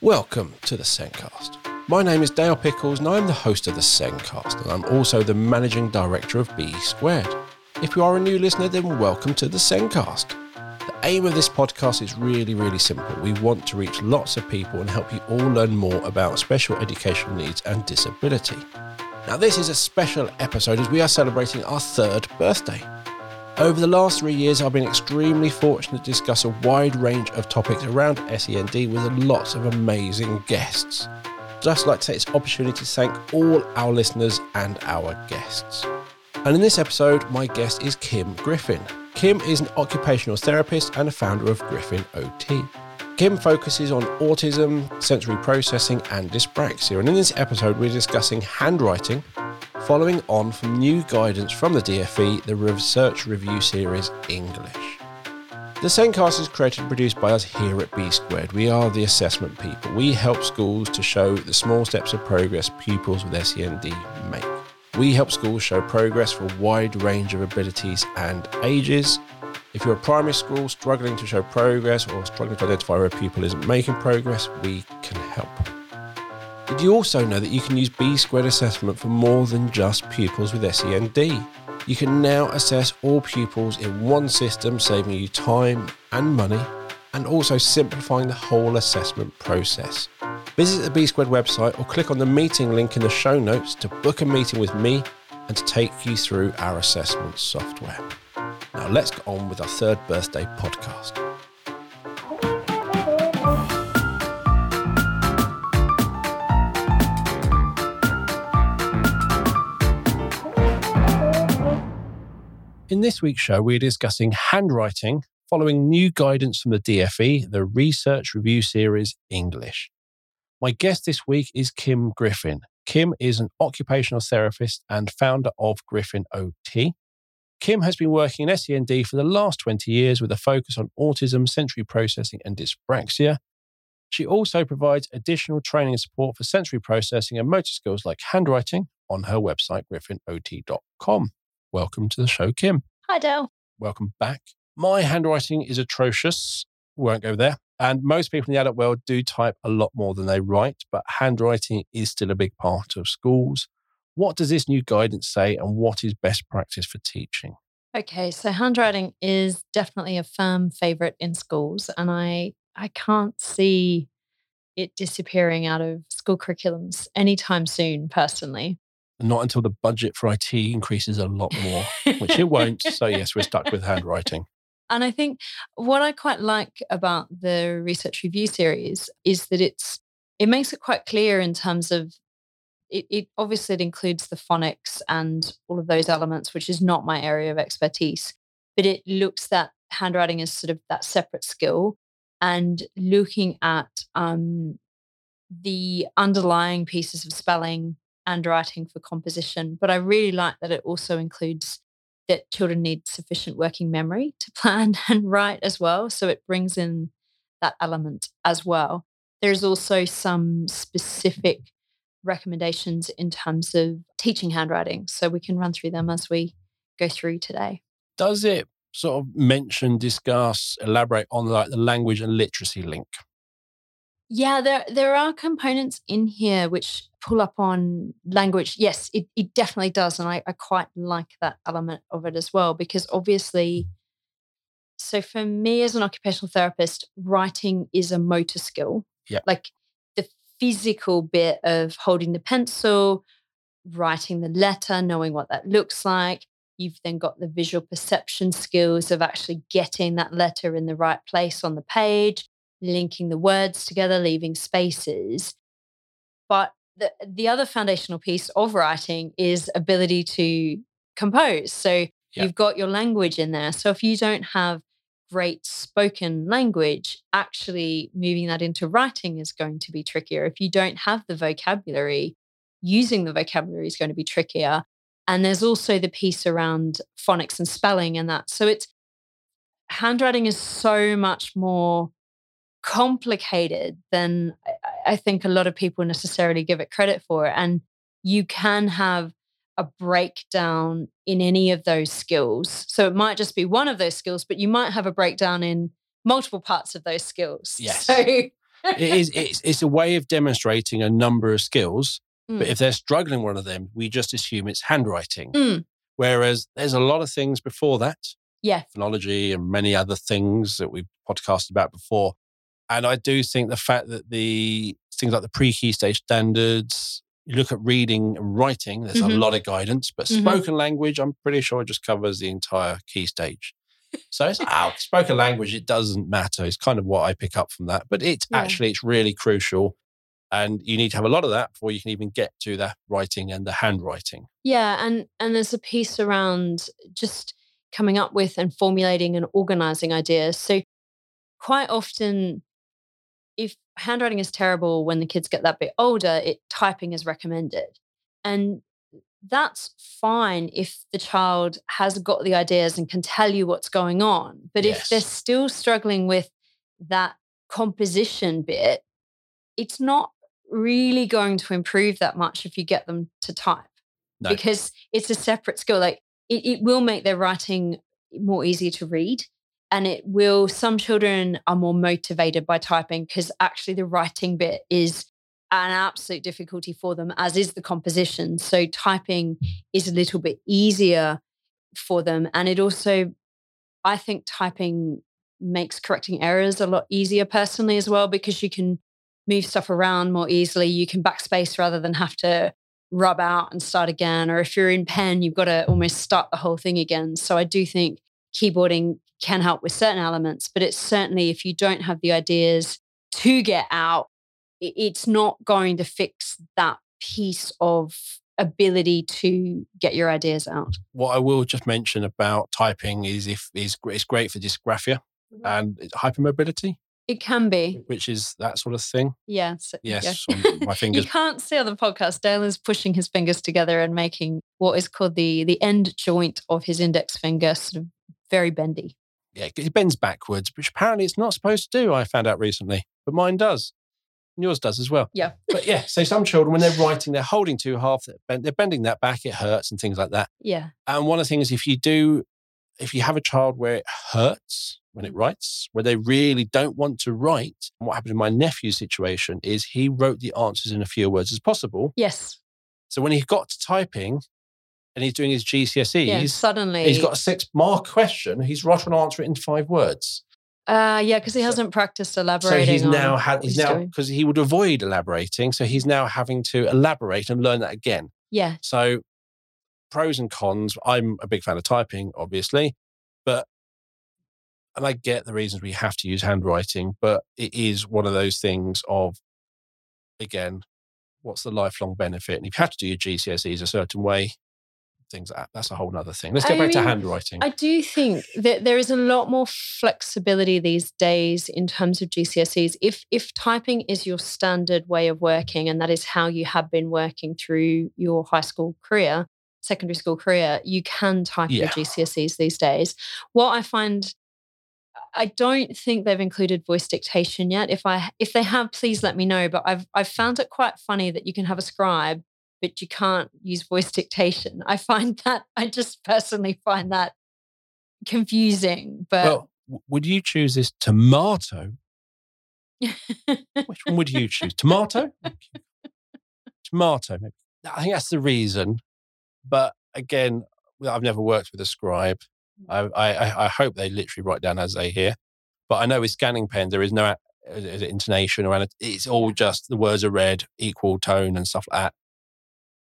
Welcome to the Sendcast. My name is Dale Pickles and I'm the host of the Sendcast and I'm also the managing director of B Squared. If you are a new listener, then welcome to the Sendcast. The aim of this podcast is really, really simple. We want to reach lots of people and help you all learn more about special educational needs and disability. Now, this is a special episode as we are celebrating our third birthday. Over the last three years, I've been extremely fortunate to discuss a wide range of topics around SEND with lots of amazing guests. Just like to take this opportunity to thank all our listeners and our guests. And in this episode, my guest is Kim Griffin. Kim is an occupational therapist and a founder of Griffin OT. Kim focuses on autism, sensory processing, and dyspraxia. And in this episode, we're discussing handwriting, following on from new guidance from the DFE, the Research Review Series English. The Sendcast is created and produced by us here at B Squared. We are the assessment people. We help schools to show the small steps of progress pupils with SEND make. We help schools show progress for a wide range of abilities and ages. If you're a primary school struggling to show progress or struggling to identify where a pupil isn't making progress, we can help. Did you also know that you can use B squared assessment for more than just pupils with SEND? You can now assess all pupils in one system, saving you time and money, and also simplifying the whole assessment process. Visit the B Squared website or click on the meeting link in the show notes to book a meeting with me and to take you through our assessment software. Now, let's get on with our third birthday podcast. In this week's show, we're discussing handwriting following new guidance from the DFE, the Research Review Series English. My guest this week is Kim Griffin. Kim is an occupational therapist and founder of Griffin OT. Kim has been working in SEND for the last 20 years with a focus on autism, sensory processing, and dyspraxia. She also provides additional training and support for sensory processing and motor skills like handwriting on her website, griffinot.com. Welcome to the show, Kim. Hi, Dale. Welcome back. My handwriting is atrocious. We Won't go there. And most people in the adult world do type a lot more than they write, but handwriting is still a big part of schools. What does this new guidance say, and what is best practice for teaching? Okay, so handwriting is definitely a firm favorite in schools, and I I can't see it disappearing out of school curriculums anytime soon, personally not until the budget for IT increases a lot more, which it won't. So, yes, we're stuck with handwriting. And I think what I quite like about the research review series is that it's it makes it quite clear in terms of it, it obviously it includes the phonics and all of those elements, which is not my area of expertise, but it looks at handwriting as sort of that separate skill and looking at um, the underlying pieces of spelling and writing for composition. But I really like that it also includes that children need sufficient working memory to plan and write as well. So it brings in that element as well. There's also some specific recommendations in terms of teaching handwriting. So we can run through them as we go through today. Does it sort of mention, discuss, elaborate on like the language and literacy link? Yeah, there there are components in here which pull up on language. Yes, it, it definitely does. And I, I quite like that element of it as well, because obviously, so for me as an occupational therapist, writing is a motor skill. Yeah. Like the physical bit of holding the pencil, writing the letter, knowing what that looks like. You've then got the visual perception skills of actually getting that letter in the right place on the page linking the words together, leaving spaces. But the, the other foundational piece of writing is ability to compose. So yeah. you've got your language in there. So if you don't have great spoken language, actually moving that into writing is going to be trickier. If you don't have the vocabulary, using the vocabulary is going to be trickier. And there's also the piece around phonics and spelling and that. So it's handwriting is so much more complicated than I think a lot of people necessarily give it credit for. And you can have a breakdown in any of those skills. So it might just be one of those skills, but you might have a breakdown in multiple parts of those skills. Yes. So it is it's, it's a way of demonstrating a number of skills but Mm. if they're struggling one of them we just assume it's handwriting Mm. whereas there's a lot of things before that Yeah. phonology and many other things that we've podcasted about before and i do think the fact that the things like the pre-key stage standards you look at reading and writing there's a Mhm. lot of guidance but Mhm. spoken language i'm pretty sure it just covers the entire key stage so it's out spoken language it doesn't matter it's kind of what i pick up from that but it's Yeah. actually it's really crucial and you need to have a lot of that before you can even get to the writing and the handwriting Yeah, and and there's a piece around just coming up with and formulating and organizing ideas. So quite often if handwriting is terrible when the kids get that bit older, it typing is recommended. And that's fine if the child has got the ideas and can tell you what's going on. But if they're still struggling with that composition bit, it's not really going to improve that much if you get them to type No. because it's a separate skill. Like it, it will make their writing more easier to read. And it will, some children are more motivated by typing because actually the writing bit is an absolute difficulty for them, as is the composition. So typing is a little bit easier for them. And it also, I think typing makes correcting errors a lot easier personally as well because you can move stuff around more easily. You can backspace rather than have to rub out and start again. Or if you're in pen, you've got to almost start the whole thing again. So I do think keyboarding can help with certain elements, but it's certainly if you don't have the ideas to get out, it's not going to fix that piece of ability to get your ideas out. what I will just mention about typing is if is it's great for dysgraphia mm-hmm. and hypermobility, It can be. which is that sort of thing. Yeah. yeah. Yes, on my you can't see on the podcast. Dale is pushing his fingers together and making what is called the the end joint of his index finger sort of very bendy. Yeah, it bends backwards, which apparently it's not supposed to do. I found out recently, but mine does. And yours does as well. Yeah. But yeah, so some children, when they're writing, they're holding too half, they're bending that back, it hurts and things like that. Yeah. And one of the things, if you do, if you have a child where it hurts when it writes, where they really don't want to write, and what happened in my nephew's situation is he wrote the answers in as few words as possible. Yes. So when he got to typing and he's doing his GCSEs, Yeah. Suddenly. he's got a six mark question. He's right to answer it in five words. Uh, yeah, because he hasn't practiced elaborating. So he's on now had he's he's now because he would avoid elaborating. So he's now having to elaborate and learn that again. Yeah. So pros and cons. I'm a big fan of typing, obviously, but and I get the reasons we have to use handwriting, but it is one of those things of again, what's the lifelong benefit? And if you have to do your GCSEs a certain way, things like that's a whole other thing. Let's get I back to handwriting. I do think that there is a lot more flexibility these days in terms of GCSEs. If if typing is your standard way of working and that is how you have been working through your high school career, secondary school career, you can type your Yeah. GCSEs these days. What I find I don't think they've included voice dictation yet. If I if they have, please let me know. But I've I've found it quite funny that you can have a scribe, but you can't use voice dictation. I find that I just personally find that confusing. But well, would you choose this tomato? Which one would you choose? Tomato? Tomato, maybe. I think that's the reason. But again, I've never worked with a scribe. Mm. I, I, I- I hope they literally write down as they hear. But I know with scanning pen, there is no intonation or anything. It's all just the words are read, equal tone and stuff like that.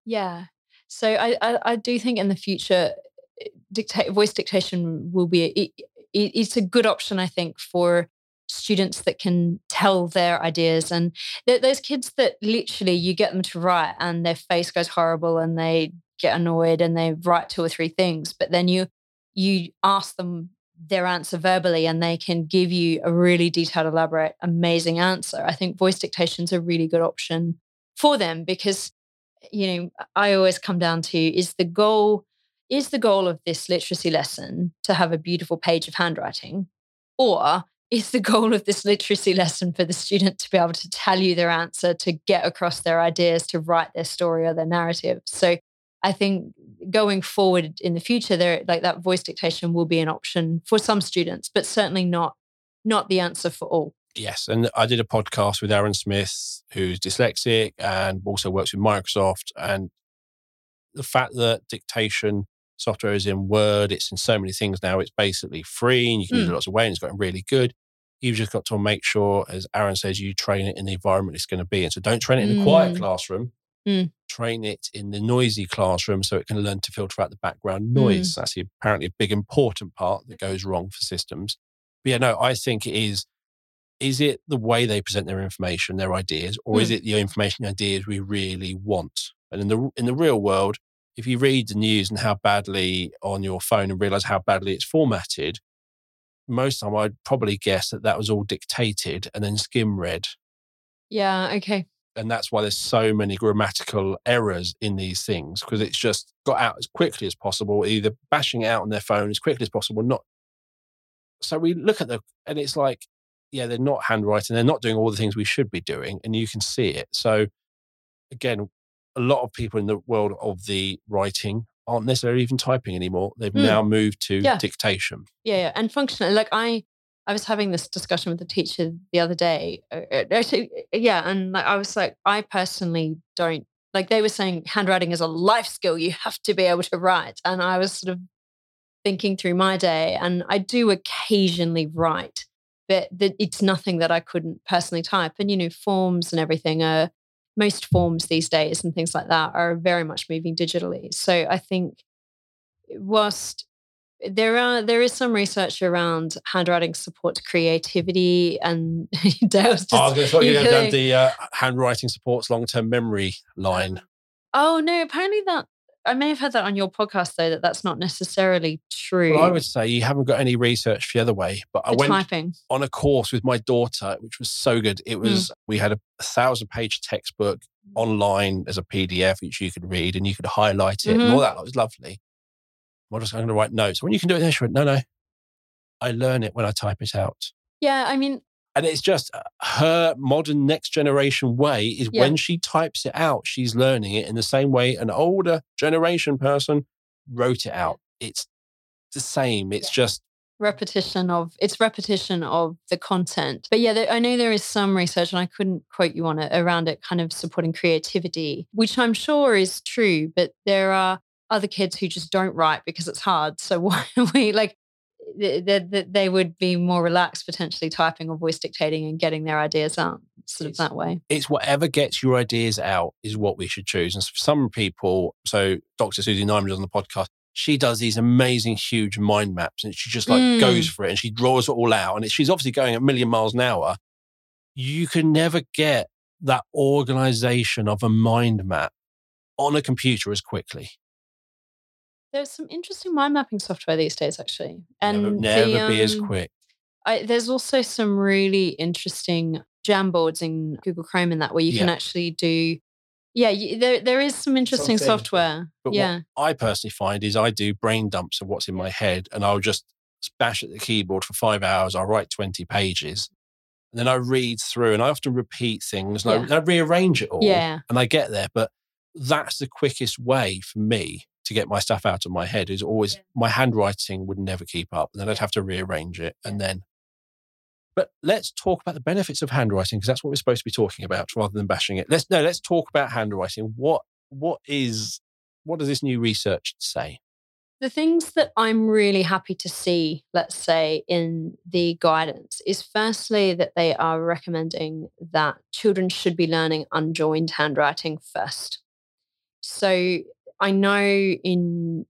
Yeah, so I, I I do think in the future, eh, dictate voice dictation will be it, it's a good option. I think for students that can tell their ideas and th- those kids that literally you get them to write and their face goes horrible and they get annoyed and they write two or three things but then you you ask them their answer verbally and they can give you a really detailed elaborate amazing answer i think voice dictation is a really good option for them because you know i always come down to is the goal is the goal of this literacy lesson to have a beautiful page of handwriting or is the goal of this literacy lesson for the student to be able to tell you their answer, to get across their ideas, to write their story or their narrative? So I think going forward in the future, there like that voice dictation will be an option for some students, but certainly not not the answer for all. Yes, and I did a podcast with Aaron Smith, who's dyslexic and also works with Microsoft. And the fact that dictation software is in Word, it's in so many things now. It's basically free and you can use it Mm. lots of ways. And it's gotten really good. You've just got to make sure, as Aaron says, you train it in the environment it's going to be in. So don't train it in a quiet Mm. classroom. Mm. Train it in the noisy classroom so it can learn to filter out the background Mm. noise. That's the- apparently a big important part that goes wrong for systems. But yeah, no, I think it is. Is it the way they present their information, their ideas, or is Mm. it the information ideas we really want? And in the in the real world, if you read the news and how badly on your phone and realize how badly it's formatted, most of time I'd probably guess that that was all dictated and then skim read. Yeah. Okay. And that's why there's so many grammatical errors in these things because it's just got out as quickly as possible, either bashing it out on their phone as quickly as possible, not. So we look at the, and it's like, yeah, they're not handwriting, they're not doing all the things we should be doing, and you can see it. So again, a lot of people in the world of the writing aren't necessarily even typing anymore. They've Mm. now moved to Yeah. dictation. Yeah, yeah. And functionally, like I, I was having this discussion with the teacher the other day. uh, uh, Actually, uh, yeah, and like I was like, I personally don't like. They were saying handwriting is a life skill. You have to be able to write, and I was sort of thinking through my day, and I do occasionally write, that it's nothing that I couldn't personally type. And you know, forms and everything are most forms these days and things like that are very much moving digitally. So I think whilst there are there is some research around handwriting supports creativity and Dale's just I was going to thought you down the uh, handwriting supports long term memory line. oh no apparently that I may have heard that on your podcast though that that's not necessarily true Well, I would say you haven't got any research the other way, but I went typing on a course with my daughter, which was so good. It Hmm. was, we had a, thousand page textbook online as a PDF, which you could read and you could highlight it and Mm-hmm. all that. It was lovely. I was going to write notes. When you can do it there, she went, no, no. I learn it when I type it out. yeah I mean And it's just uh, her modern next generation way is Yeah. when she types it out, she's learning it in the same way an older generation person wrote it out. It's the same. It's just repetition of it's repetition of the content but yeah there, i know there is some research and i couldn't quote you on it around it kind of supporting creativity which i'm sure is true but there are other kids who just don't write because it's hard so why we like th- th- th- they would be more relaxed potentially typing or voice dictating and getting their ideas out sort of It's- that way it's whatever gets your ideas out is what we should choose. And for some people, so Dr. Susie Nyman is on the podcast. She does these amazing, huge mind maps, and she just like Mm. goes for it, and she draws it all out. And she's obviously going a million miles an hour. You can never get that organization of a mind map on a computer as quickly. There's some interesting mind mapping software these days actually and never the, never be as um, quick. I, there's also some really interesting Jamboards in Google Chrome and that where you can actually do. Yeah, you, there there is some interesting things, software. But yeah, what I personally find is I do brain dumps of what's in my head and I'll just bash at the keyboard for five hours. I'll write 20 pages and then I read through and I often repeat things and, I, and I rearrange it all yeah, and I get there. But that's the quickest way for me to get my stuff out of my head is always my handwriting would never keep up. And then I'd have to rearrange it and then. But let's talk about the benefits of handwriting because that's what we're supposed to be talking about rather than bashing it. Let's no, let's talk about handwriting. What what is what does this new research say? the things that I'm really happy to see, let's say, in the guidance is firstly that they are recommending that children should be learning unjoined handwriting first. So I know in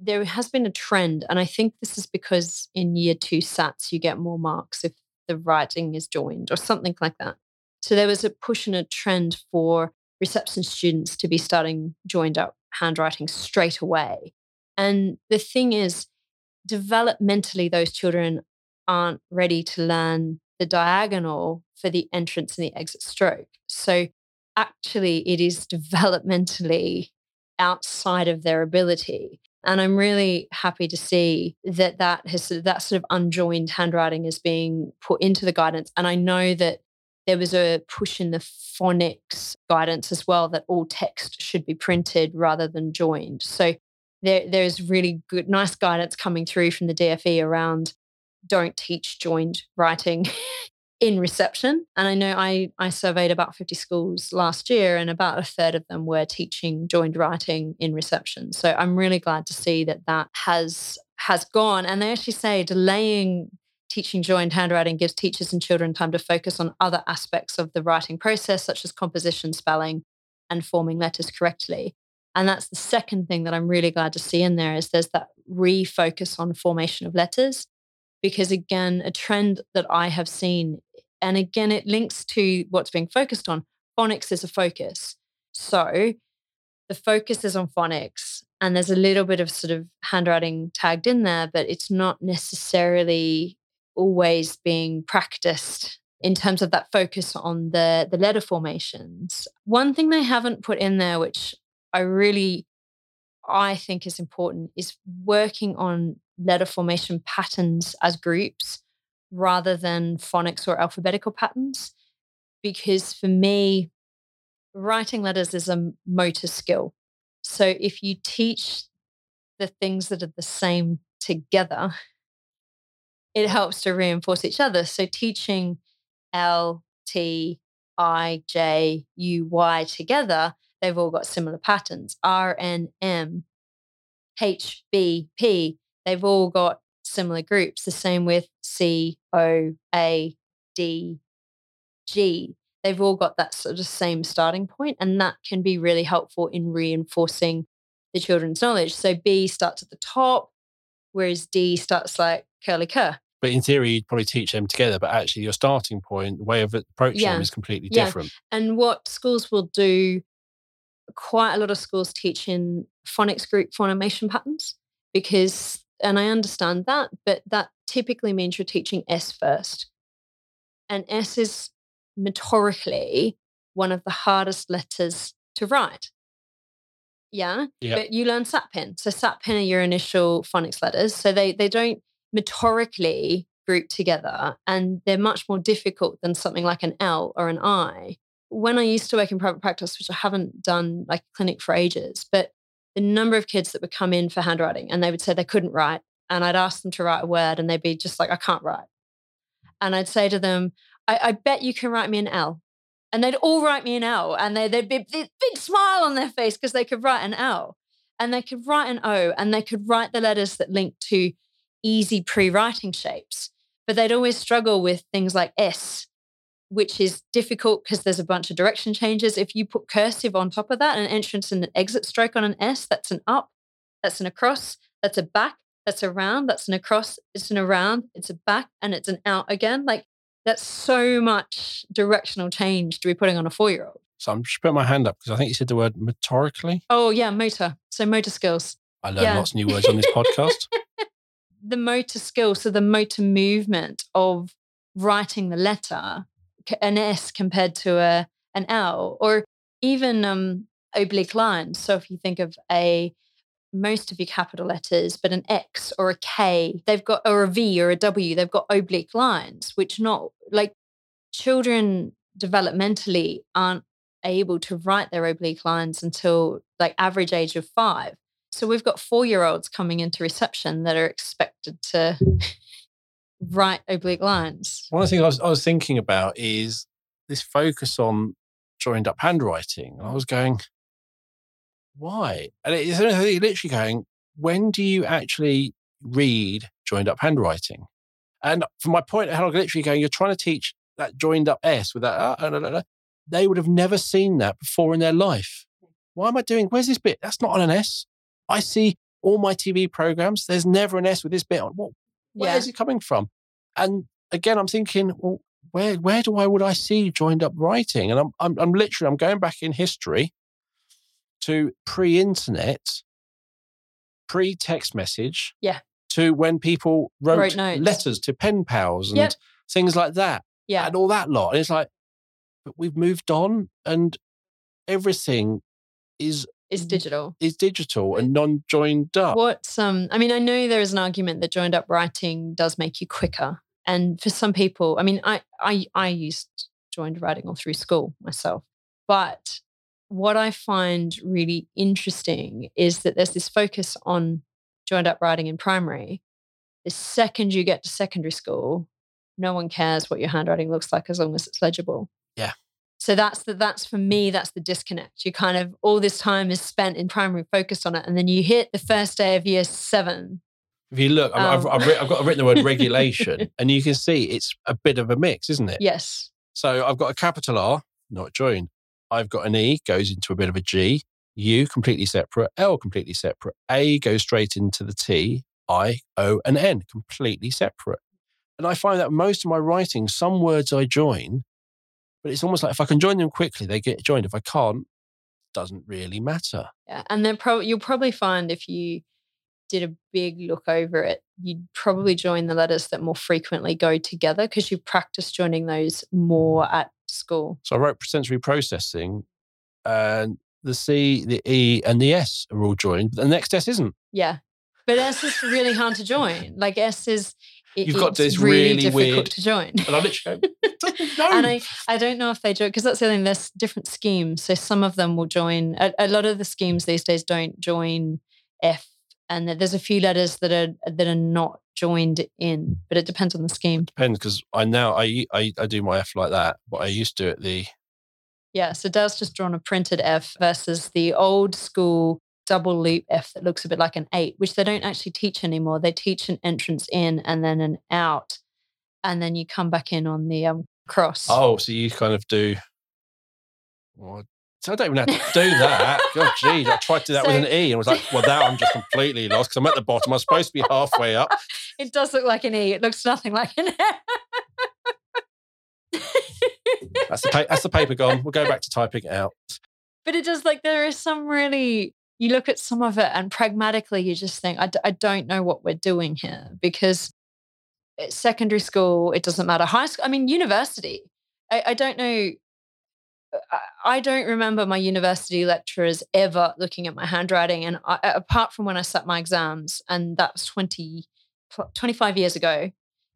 there has been a trend, and I think this is because in year two SATs you get more marks if the writing is joined or something like that. So there was a push and a trend for reception students to be starting joined up handwriting straight away. And the thing is, developmentally, those children aren't ready to learn the diagonal for the entrance and the exit stroke. So actually, it is developmentally outside of their ability. And I'm really happy to see that that has that sort of unjoined handwriting is being put into the guidance. And I know that there was a push in the phonics guidance as well that all text should be printed rather than joined. So there, there's really good, nice guidance coming through from the DFE around don't teach joined writing in reception. And I know I, I surveyed about 50 schools last year, and about a third of them were teaching joined writing in reception. So I'm really glad to see that that has has gone. And they actually say delaying teaching joined handwriting gives teachers and children time to focus on other aspects of the writing process, such as composition, spelling, and forming letters correctly. And that's the second thing that I'm really glad to see in there is there's that refocus on formation of letters. Because again, a trend that I have seen, and again, it links to what's being focused on. Phonics is a focus. So the focus is on phonics, and there's a little bit of sort of handwriting tagged in there, but it's not necessarily always being practiced in terms of that focus on the the letter formations. One thing they haven't put in there, which I really I think is important, is working on letter formation patterns as groups rather than phonics or alphabetical patterns. Because for me, writing letters is a motor skill. So if you teach the things that are the same together, it helps to reinforce each other. So teaching L, T, I, J, U, Y together, they've all got similar patterns. R, N, M, H, B, P, they've all got similar groups. The same with C, O, A, D, G. They've all got that sort of same starting point, and that can be really helpful in reinforcing the children's knowledge. So B starts at the top, whereas D starts like curly cur. But in theory, you'd probably teach them together, but actually, your starting point, the way of approaching yeah. them is completely yeah. different. And what schools will do, quite a lot of schools teach in phonics group formation patterns because, and I understand that, but that typically means you're teaching S first. And S is motorically one of the hardest letters to write. Yeah. Yep. But you learn SATPIN. So SATPIN are your initial phonics letters. So they they don't motorically group together and they're much more difficult than something like an L or an I. When I used to work in private practice, which I haven't done like a clinic for ages, but the number of kids that would come in for handwriting and they would say they couldn't write. And I'd ask them to write a word and they'd be just like, I can't write. And I'd say to them, I, I bet you can write me an L. And they'd all write me an L and they, they'd be a big smile on their face because they could write an L and they could write an O and they could write the letters that link to easy pre-writing shapes. But they'd always struggle with things like S, which is difficult because there's a bunch of direction changes. If you put cursive on top of that, an entrance and an exit stroke on an S, that's an up, that's an across, that's a back, that's a round, that's an across, it's an around, it's a back, and it's an out again. Like that's so much directional change to be putting on a four year old. So I'm just putting my hand up because I think you said the word motorically. Oh, yeah, motor. So motor skills. I learned yeah. lots of new words on this podcast. the motor skill, so the motor movement of writing the letter, an S compared to a an L, or even um, oblique lines. So if you think of a most of your capital letters, but an X or a K, they've got or a V or a W, they've got oblique lines, which not like children developmentally aren't able to write their oblique lines until like average age of five. So we've got four year olds coming into reception that are expected to write oblique lines. One of the things I was, I was thinking about is this focus on joined up handwriting. I was going, why? And it's literally going, when do you actually read joined up handwriting? And from my point, of how literally going, you're trying to teach that joined up S with that. Uh, uh, uh, uh, they would have never seen that before in their life. Why am I doing? Where's this bit? That's not on an S. I see all my TV programs. There's never an S with this bit on. What? Where yeah. is it coming from? And again, I'm thinking, well, where where do I would I see joined up writing? And I'm I'm, I'm literally I'm going back in history to pre-internet, pre-text message. Yeah. To when people wrote, wrote letters to pen pals and yep. things like that. Yeah. And all that lot. And it's like, but we've moved on and everything is is digital. Is digital and non-joined up. What's um I mean, I know there is an argument that joined up writing does make you quicker. And for some people, I mean, I I I used joined writing all through school myself. But what I find really interesting is that there's this focus on joined up writing in primary. The second you get to secondary school, no one cares what your handwriting looks like as long as it's legible. Yeah. So that's the that's for me, that's the disconnect. You kind of all this time is spent in primary focused on it. And then you hit the first day of year seven. If you look, I've, Um. I've, I've, I've got I've written the word regulation, and you can see it's a bit of a mix, isn't it? Yes. So I've got a capital R, not joined. I've got an E, goes into a bit of a G. U, completely separate. L, completely separate. A goes straight into the T. I, O, and N, completely separate. And I find that most of my writing, some words I join, but it's almost like if I can join them quickly, they get joined. If I can't, doesn't really matter. Yeah. And then pro- you'll probably find if you did a big look over it, you'd probably join the letters that more frequently go together because you practice joining those more at school. So I wrote sensory processing, and the C, the E, and the S are all joined, but the next S isn't. Yeah. But S is really hard to join. Like S is it, You've got this really, really difficult weird- to join. And I literally go, "It. And I, I don't know if they join because that's the thing. There's different schemes. So some of them will join. A, a lot of the schemes these days don't join F, and there's a few letters that are that are not joined in. But it depends on the scheme. depends because I now I, I I do my F like that, but I used to at the Yeah. So Dale's just drawn a printed F versus the old school double loop F that looks a bit like an eight, which they don't actually teach anymore. They teach an entrance in and then an out, and then you come back in on the um, cross. oh, so you kind of do. Well, so I don't even have to do that. God, geez, I tried to do that with an E and was like, well, now I'm just completely lost because I'm at the bottom. I'm supposed to be halfway up. It does look like an E. It looks nothing like an F. That's the pa- that's the paper gone. We'll go back to typing it out. but it does like there is some really you look at some of it and pragmatically you just think I, d- I don't know what we're doing here because eh, secondary school it doesn't matter high school i mean university i, I don't know uh, I- I don't remember my university lecturers ever looking at my handwriting. And I, apart from when I sat my exams, and that was 20, 25 years ago,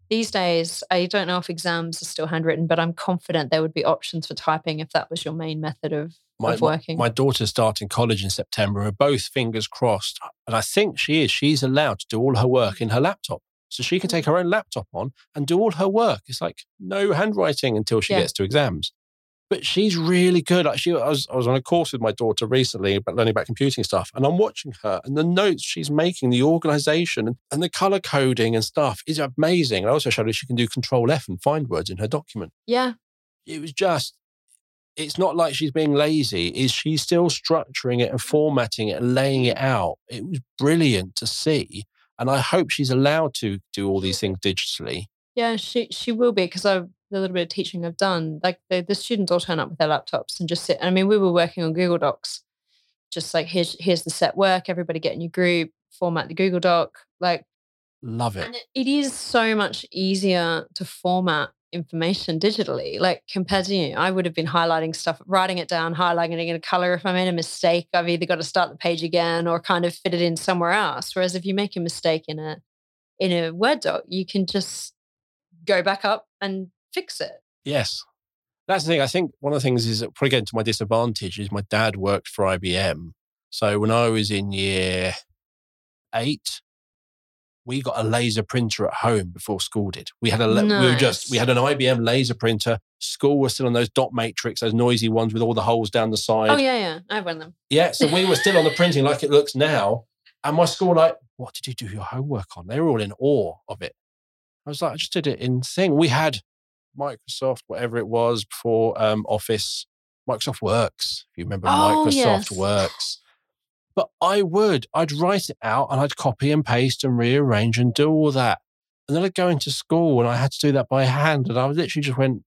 these days, I don't know if exams are still handwritten, but I'm confident there would be options for typing if that was your main method of, My, of working. my daughter's starting college in September. We're both fingers crossed. And I think she is. She's allowed to do all her work in her laptop. So she can take her own laptop on and do all her work. It's like no handwriting until she Yeah. gets to exams. But she's really good. Like she, I was, I was on a course with my daughter recently about learning about computing stuff, and I'm watching her and the notes she's making, the organization and, and the color coding and stuff is amazing. And I also showed her she can do Control F and find words in her document yeah. it was just it's not like she's being lazy is she's still structuring it and formatting it and laying it out it was brilliant to see and i hope she's allowed to do all these things digitally Yeah, she she will be because I've the little bit of teaching I've done. Like the, the students all turn up with their laptops and just sit. I mean, we were working on Google Docs, just like here's here's the set work. Everybody get in your group, format the Google Doc. Like, love it and it, it is so much easier to format information digitally. Like compared to you, I would have been highlighting stuff, writing it down, highlighting it in a color. If I made a mistake, I've either got to start the page again or kind of fit it in somewhere else. Whereas if you make a mistake in a in a Word doc, you can just go back up and fix it. yes that's the thing i think one of the things is that probably getting to my disadvantage is my dad worked for ibm so when i was in year eight we got a laser printer at home before school did. We had a la- we were just we had an IBM laser printer. School was still on those dot matrix, those noisy ones with all the holes down the side. Oh yeah, yeah. I have one of them. Yeah, so we were still on the printing like it looks now. And my school like, what did you do your homework on? They were all in awe of it. I was like, I just did it in thing. We had Microsoft, whatever it was before um, Office, Microsoft Works. If you remember Oh, Microsoft yes. Works. But I would, I'd write it out and I'd copy and paste and rearrange and do all that. And then I'd go into school and I had to do that by hand. And I literally just went,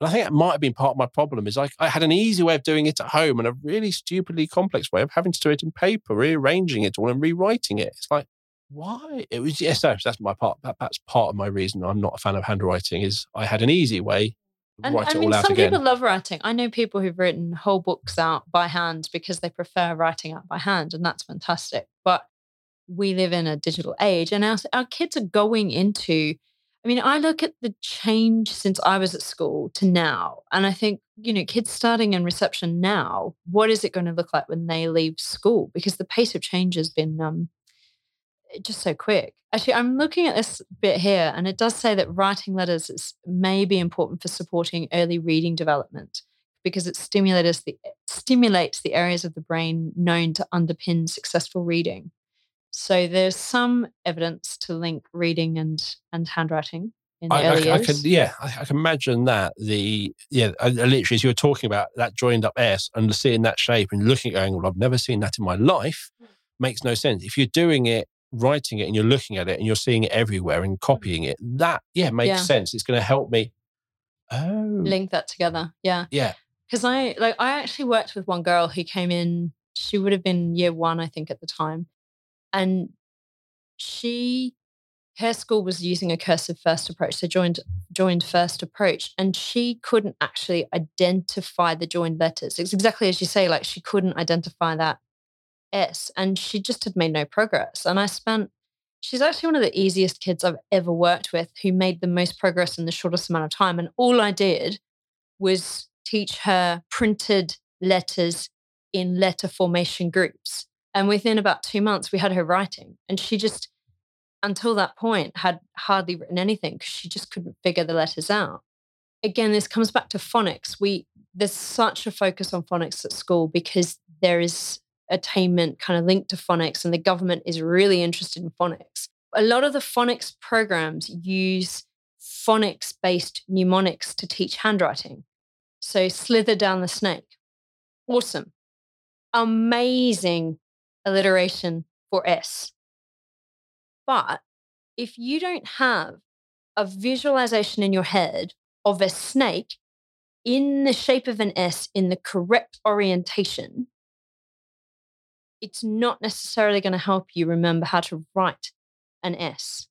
and I think that might have been part of my problem is like I had an easy way of doing it at home and a really stupidly complex way of having to do it in paper, rearranging it all and rewriting it. It's like, why? It was yes, no, that's my part. That, that's part of my reason I'm not a fan of handwriting is I had an easy way And write I it mean, all out some again. people love writing. I know people who've written whole books out by hand because they prefer writing out by hand, and that's fantastic. But we live in a digital age, and our, our kids are going into. I mean, I look at the change since I was at school to now, and I think, you know, kids starting in reception now, what is it going to look like when they leave school? Because the pace of change has been, um, just so quick. Actually, I'm looking at this bit here, and it does say that writing letters is, may be important for supporting early reading development because it stimulates the stimulates the areas of the brain known to underpin successful reading. So there's some evidence to link reading and and handwriting in the I, early I, I years. can, yeah, I, I can imagine that. The yeah, I, I literally, as you were talking about that joined up S and seeing that shape and looking at going, well, I've never seen that in my life, Hmm. makes no sense. If you're doing it, writing it, and you're looking at it, and you're seeing it everywhere and mm. copying it, that yeah makes Yeah. sense. It's going to help me. Oh, link that together. Yeah. yeah, Because I like I actually worked with one girl who came in, she would have been year one, I think, at the time. And she her school was using a cursive first approach. So joined joined first approach. And she couldn't actually identify the joined letters. It's exactly as you say, like she couldn't identify that S. And she just had made no progress. And I spent She's actually one of the easiest kids I've ever worked with who made the most progress in the shortest amount of time. And all I did was teach her printed letters in letter formation groups. And within about two months, we had her writing. And she just, until that point, had hardly written anything because she just couldn't figure the letters out. Again, this comes back to phonics. We there's such a focus on phonics at school because there is attainment kind of linked to phonics, and the government is really interested in phonics. A lot of the phonics programs use phonics based mnemonics to teach handwriting. So, slither down the snake. Awesome. Amazing alliteration for S. But if you don't have a visualization in your head of a snake in the shape of an S in the correct orientation, it's not necessarily going to help you remember how to write an S.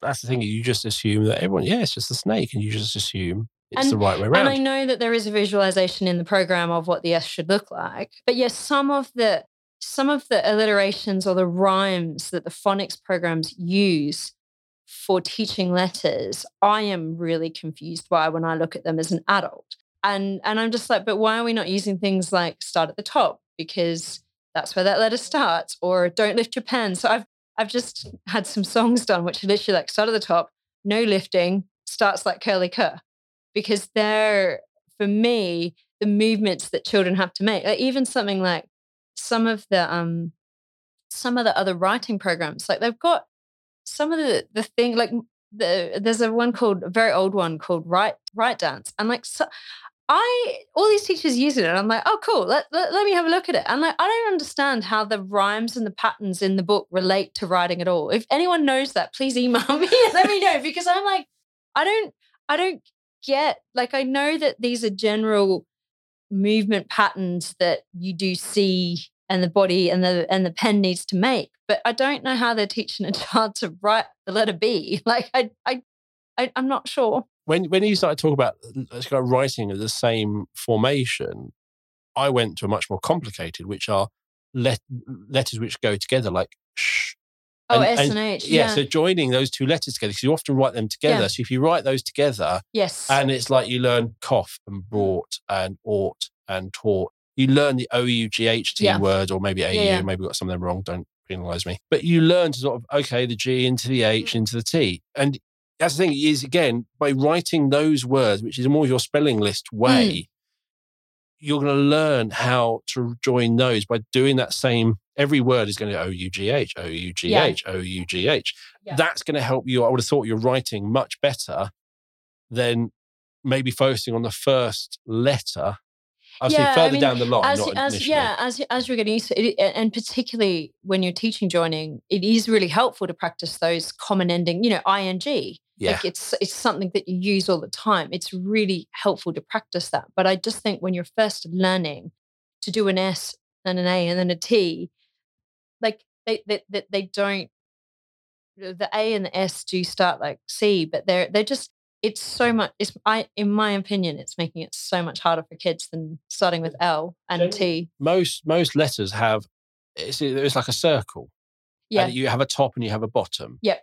that's the thing. You just assume that everyone, yeah, it's just a snake, and you just assume it's And- the right way around. And I know that there is a visualization in the program of what the S should look like. But yes, some of the some of the alliterations or the rhymes that the phonics programs use for teaching letters, I am really confused by when I look at them as an adult. And and I'm just like, but why are we not using things like start at the top? Because that's where that letter starts, or don't lift your pen. So I've I've just had some songs done which are literally like start at the top, no lifting, starts like curly cur because they're for me the movements that children have to make like even something like some of the um some of the other writing programs like they've got some of the the thing like the there's a one called a very old one called Write Write Dance and like so I all these teachers use it and I'm like, oh cool, let, let, let me have a look at it. And like I don't understand how the rhymes and the patterns in the book relate to writing at all. If anyone knows that, please email me and let me know because I'm like, I don't I don't get like I know that these are general movement patterns that you do see and the body and the and the pen needs to make, but I don't know how they're teaching a child to write the letter B. Like I I, I I'm not sure. When when you started talking about let's go writing of the same formation, I went to a much more complicated, which are let, letters which go together, like sh. Oh, And- S and- and H. Yeah, Yeah. so joining those two letters together, because you often write them together. Yeah. So if you write those together, yes. and it's like you learn cough and mm. brought and ought and taught. You learn the O U G H T Yeah. word, or maybe AU, yeah. maybe got some of them wrong. Don't penalize me. But you learn to sort of okay, the G into the H mm. into the T, and that's the thing is again by writing those words, which is more your spelling list hmm. way, you're going to learn how to join those by doing that same. Every word is going to O U G H O U G H O U G H. Yeah. That's going to help you. I would have thought you're writing much better than maybe focusing on the first letter. I'll Yeah, I say further mean, down the line, as, not as yeah, as as you're getting used to it, and particularly when you're teaching joining, it is really helpful to practice those common ending. You know, ing. Yeah. Like it's it's something that you use all the time. It's really helpful to practice that. But I just think when you're first learning to do an S and an A and then a T, like they they they, they don't the A and the S do start like C, but they're they're just it's so much it's I in my opinion, it's making it so much harder for kids than starting with mm. L and Generally- T. most most letters have it's, it's like a circle. Yeah. And you have a top and you have a bottom. Yep.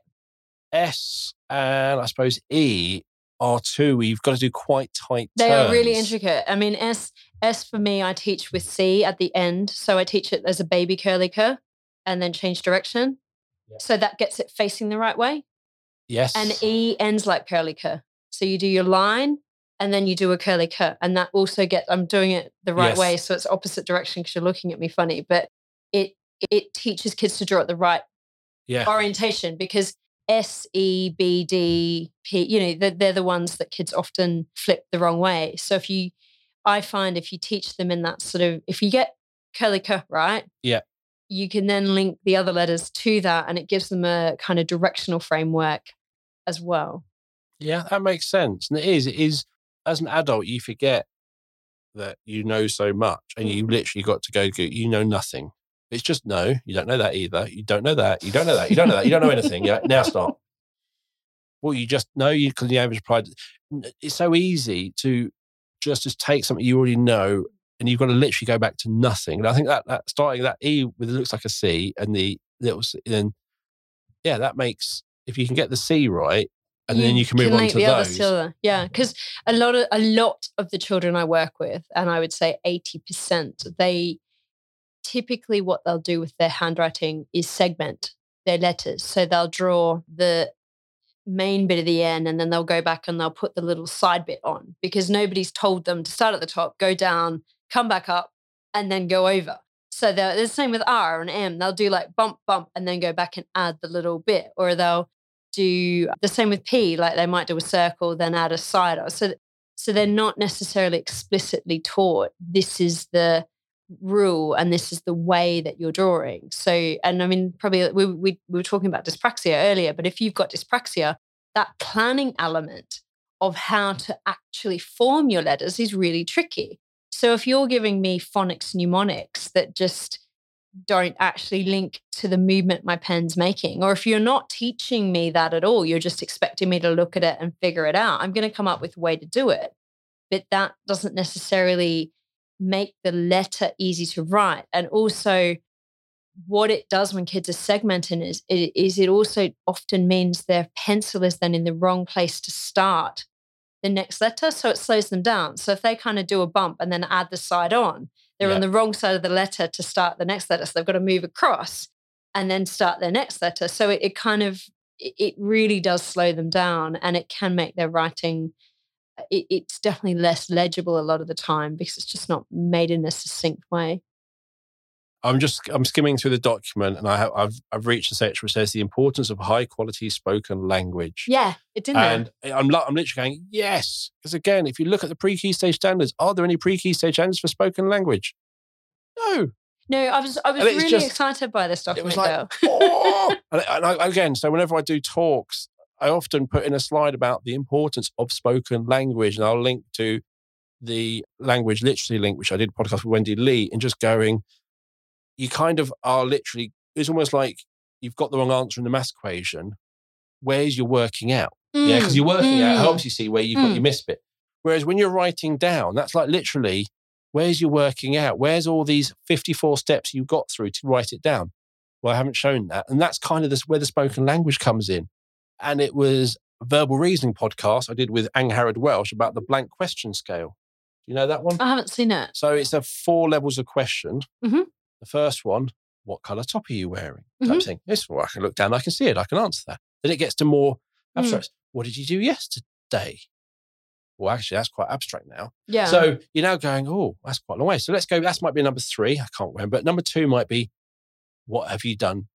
S and I suppose E are two. You've got to do quite tight. They are really intricate. I mean, S S for me, I teach with C at the end. So I teach it as a baby curly cur and then change direction. Yeah. So that gets it facing the right way. Yes. And E ends like curly cur. So you do your line and then you do a curly cur. And that also gets, I'm doing it the right Yes. way. So it's opposite direction because you're looking at me funny. But it it teaches kids to draw at the right yeah. orientation because S, E, B, D, P, you know, they're, they're the ones that kids often flip the wrong way. So if you, I find if you teach them in that sort of, if you get curly cur right, Yeah. you can then link the other letters to that and it gives them a kind of directional framework as well. Yeah, that makes sense. And it is, it is, as an adult, you forget that you know so much and you mm. literally got to go you know nothing. It's just no, you don't know that either. You don't know that. You don't know that. You don't know that. You don't know anything. Yeah, now stop. Well, you just know you because the average pride. It's so easy to just just take something you already know and you've got to literally go back to nothing. And I think that that starting that E with it looks like a C and the little C, then yeah, that makes if you can get the C right and then you can move on to the those. to the- yeah, because a lot of a lot of the children I work with, and I would say eighty percent, they typically what they'll do with their handwriting is segment their letters. So they'll draw the main bit of the N, and then they'll go back and they'll put the little side bit on because nobody's told them to start at the top, go down, come back up, and then go over. So they're the same with R and M. They'll do like bump, bump, and then go back and add the little bit, or they'll do the same with P. Like they might do a circle, then add a side. So, so they're not necessarily explicitly taught this is the rule and this is the way that you're drawing. So, and I mean, probably uh, we, we, we were talking about dyspraxia earlier, but if you've got dyspraxia, that planning element of how to actually form your letters is really tricky. So if you're giving me phonics mnemonics that just don't actually link to the movement my pen's making, or if you're not teaching me that at all, you're just expecting me to look at it and figure it out, I'm going to come up with a way to do it. But that doesn't necessarily make the letter easy to write. And also, what it does when kids are segmenting is, is it also often means their pencil is then in the wrong place to start the next letter. So it slows them down. So if they kind of do a bump and then add the side on, they're Yeah. on the wrong side of the letter to start the next letter. So they've got to move across and then start their next letter. So it, it kind of, it it really does slow them down and it can make their writing, it, it's definitely less legible a lot of the time because it's just not made in a succinct way. I'm just I'm skimming through the document and I have I've I've reached a section which says the importance of high quality spoken language. Yeah, it's in there. And I'm I'm literally going yes because again if you look at the pre key stage standards are there any pre key stage standards for spoken language? No. No, I was I was really just- excited by this It document was like though. oh! and, and I, again so whenever I do talks I often put in a slide about the importance of spoken language and I'll link to the language literacy link which I did a podcast with Wendy Lee and just going you kind of are literally it's almost like you've got the wrong answer in the math equation. Where's your working out? Yeah because you're working out Mm. helps you see where you've got Mm. your miss bit. Whereas when you're writing down that's like literally where's your working out? Where's all these 54 steps you got through to write it down? Well i haven't shown that and that's kind of this where the spoken language comes in and it was a verbal reasoning podcast i did with angharad welsh about the blank question scale do you know that one I haven't seen it. so it's a four levels of question. Mhm. The first one, what color top are you wearing? Type Mhm. thing. This one, I can look down, I can see it, I can answer that. Then it gets to more Mm. abstract. What did you do yesterday? Well, actually, that's quite abstract now. Yeah. So you're now going, oh, that's quite a long way. So let's go. That might be number three. I can't remember. But number two might be, what have you done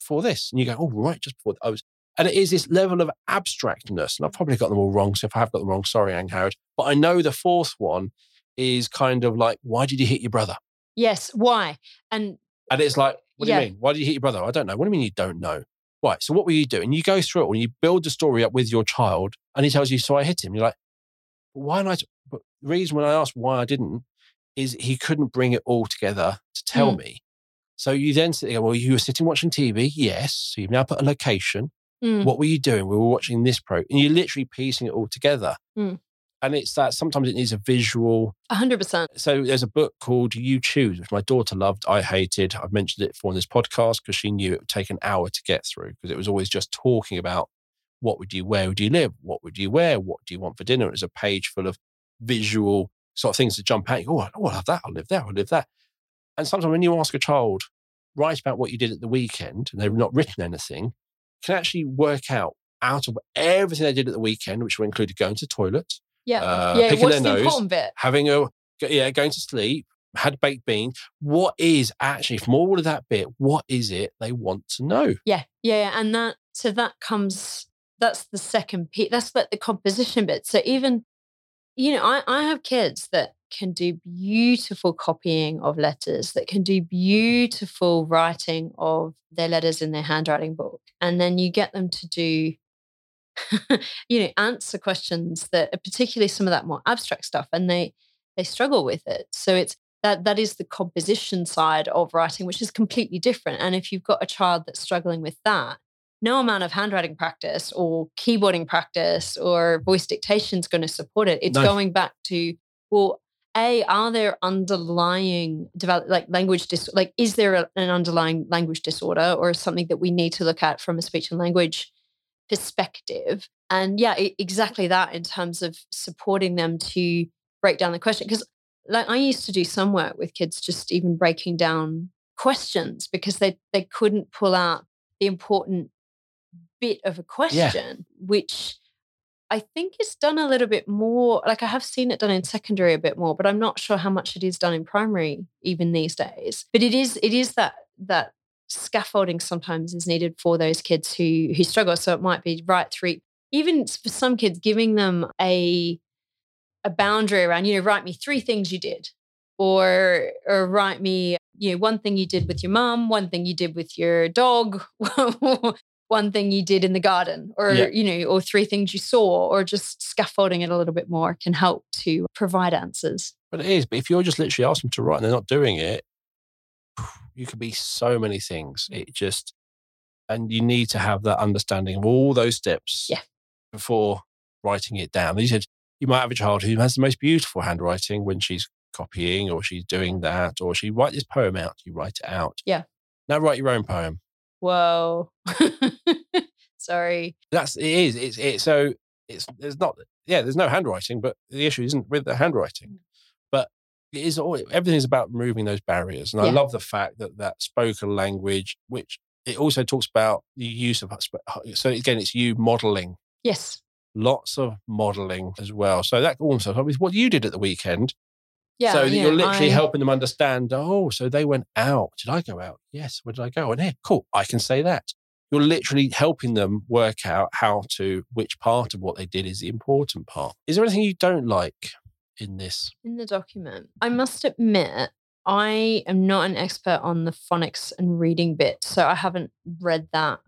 for this? And you go, oh, right, just before I was. And it is this level of abstractness. And I've probably got them all wrong. So if I have got them wrong, sorry, Angharad. But I know the fourth one is kind of like, why did you hit your brother? yes. Why? And And it's like, what Yeah. do you mean? Why did you hit your brother? I don't know. What do you mean you don't know? Right. So what were you doing? You go through it and you build the story up with your child and he tells you, so I hit him. You're like, why not? But the reason when I asked why I didn't is he couldn't bring it all together to tell Mm. me. So you then sit there, well, you were sitting watching TV. Yes. So you've now put a location. Mm. What were you doing? We were watching this pro and you're literally piecing it all together. Mm. And it's that sometimes it needs a visual hundred percent. so there's a book called You Choose, which my daughter loved. I hated. I've mentioned it before in this podcast because she knew it would take an hour to get through because it was always just talking about what would you, where would you live, what would you wear, what do you want for dinner. It was a page full of visual sort of things to jump out. You go, oh, I'll have that. I'll live there. I'll live that. And sometimes when you ask a child, write about what you did at the weekend and they've not written anything, can actually work out out of everything they did at the weekend, which will include going to the toilet, Yeah. uh, yeah. picking their the nose, bit? having a yeah, going to sleep, had baked beans. What is actually from all of that bit? What is it they want to know? Yeah, yeah, yeah, and that so that comes that's the second piece. That's like the composition bit. So even you know, I I have kids that can do beautiful copying of letters, that can do beautiful writing of their letters in their handwriting book, and then you get them to do. you know answer questions that are particularly some of that more abstract stuff and they they struggle with it so it's that that is the composition side of writing which is completely different and if you've got a child that's struggling with that no amount of handwriting practice or keyboarding practice or voice dictation is going to support it it's No. going back to well a are there underlying develop like language dis like is there a, an underlying language disorder or something that we need to look at from a speech and language perspective and yeah exactly that in terms of supporting them to break down the question because like I used to do some work with kids just even breaking down questions because they they couldn't pull out the important bit of a question which I think is done a little bit more like I have seen it done in secondary a bit more but I'm not sure how much it is done in primary even these days. But it is it is that that scaffolding sometimes is needed for those kids who who struggle so it might be right through even for some kids giving them a a boundary around, you know, write me three things you did, or or write me, you know, one thing you did with your mum, one thing you did with your dog, one thing you did in the garden, or Yeah. you know, or three things you saw, or just scaffolding it a little bit more can help to provide answers. But it is. But if you're just literally asking them to write and they're not doing it, you could be so many things. Mm. It just, and you need to have that understanding of all those steps Yeah. before writing it down. You said you might have a child who has the most beautiful handwriting when she's copying or she's doing that, or she write this poem out, you write it out. Yeah. Now write your own poem. Whoa. Sorry. That's it is. It's it so it's there's not yeah, there's no handwriting, but the issue isn't with the Mm. handwriting. But it is all everything's about removing those barriers. And I love the fact that that spoken language, which it also talks about the use of so again, it's you modeling. Yes. Lots of modeling as well. So that also is what you did at the weekend. Yeah. so yeah, you're literally I- helping them understand, oh, so they went out. Did I go out? Yes. Where did I go? And here, cool. I can say that. You're literally helping them work out how to, which part of what they did is the important part. Is there anything you don't like in this? in the document. I must admit, I am not an expert on the phonics and reading bit, so I haven't read that